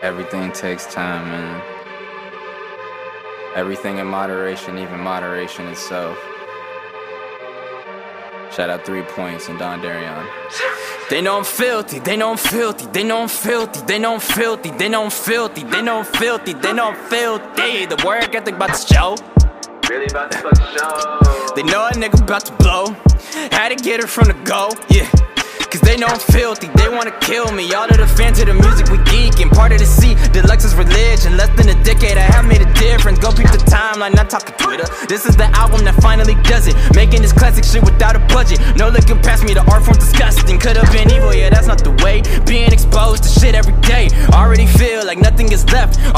Everything takes time, man. Everything in moderation, even moderation itself. Shout out three points and Don Darion. They know I'm filthy, they know I'm filthy, they know I'm filthy, they know I'm filthy, they know I'm filthy, they know I'm filthy, they know I'm filthy. The work ethic about to show. Really about to show. They know a nigga about to blow. Had to get it from the go, yeah. Cause they know I'm filthy, they wanna kill me. All of the fans of the music we geeking. Part of the C, is religion. Less than a decade, I have made a difference. Go peep the timeline, not talking Twitter. This is the album that finally does it. Making this classic shit without a budget. No looking past me, the art form's disgusting. Could've been evil, yeah, that's not the way. Being exposed to shit every day. Already feel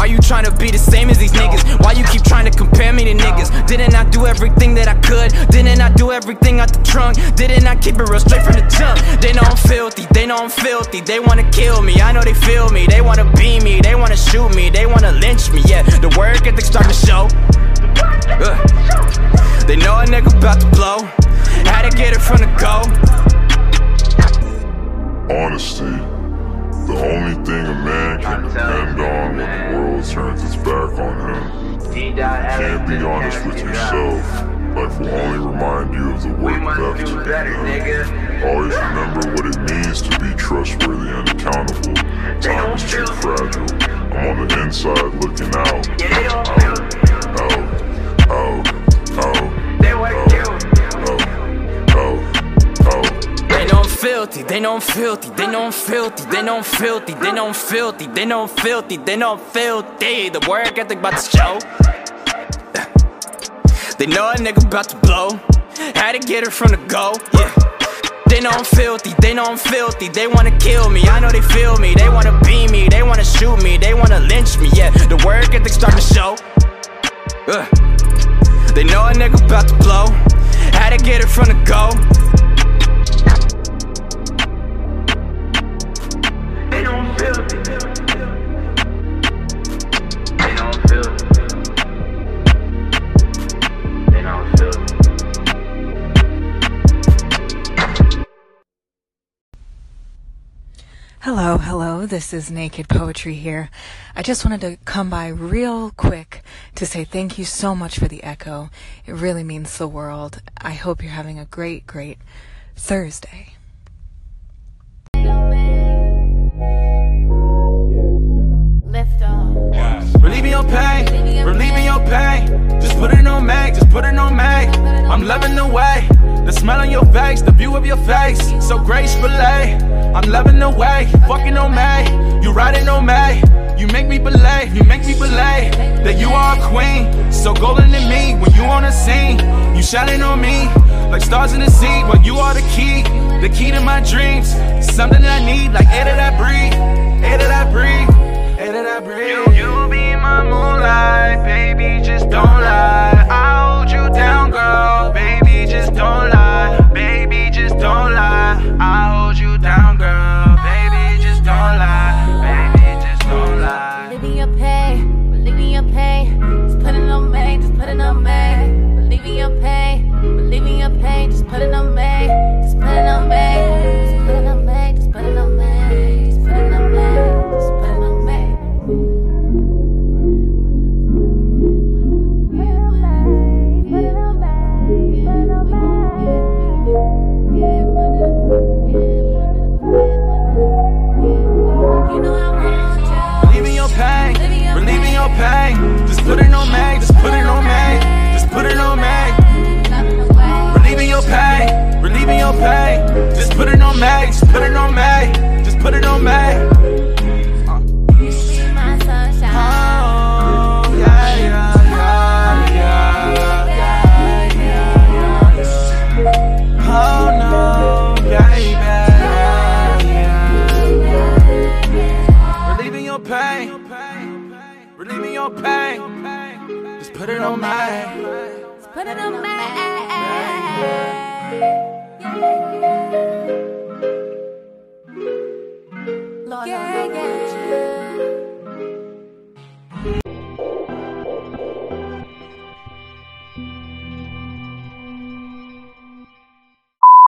Are you trying to be the same as these niggas? Why you keep trying to compare me to niggas? Didn't I do everything that I could? Didn't I do everything out the trunk? Didn't I keep it real straight from the jump? They know I'm filthy, they know I'm filthy. They wanna kill me, I know they feel me. They wanna be me, they wanna shoot me, they wanna lynch me. Yeah, the work ethic start to show. Ugh. They know a nigga about to blow. Had to get it from the go. Honesty. The only thing a man can depend on when the world turns its back on him. Dot Can't be honest with yourself. Life will only remind you of the work left to do be done. Always remember what it means to be trustworthy and accountable. Time is too fragile. I'm on the inside looking out. Yeah, they don't feel Out, filthy, they know I'm filthy, they know I'm filthy, they know I'm filthy, they know I'm filthy, they know I'm filthy, they know I'm filthy. The work ethic about to show. They know a nigga about to blow. Had to get it from the go, yeah. They know I'm filthy, they know I'm filthy, they wanna kill me, I know they feel me, they wanna be me, they wanna shoot me, they wanna lynch me, yeah. The work ethic starting to show. Ugh. They know a nigga about to blow. Had to get it from the go. Hello, hello, this is Naked Poetry here. I just wanted to come by real quick to say thank you so much for the echo. It really means the world. I hope you're having a great, great Thursday. Lift off. Relieving your pain, relieving your pain. Just put it on Meg, just put it on Meg. I'm loving the way, the smell on your face, the view of your face, so gracefully. I'm loving the way, fucking on me. You riding on me, you make me believe, you make me believe that you are a queen, so golden to me when you on the scene. You shining on me like stars in the sea, but you are the key, the key to my dreams. Something that I need, like air that I pain, relieving your pain. Just put it on me, just put it on me. Relieving your pain, relieving your pain. Just put it on me, just put it on me. Put it on me, just put it on me, just put it on me. Relieving your pain, relieving your pain. Just put it on me, just put it on me, just put it on your pain, relieving your pain. Put it on my. Put it on my.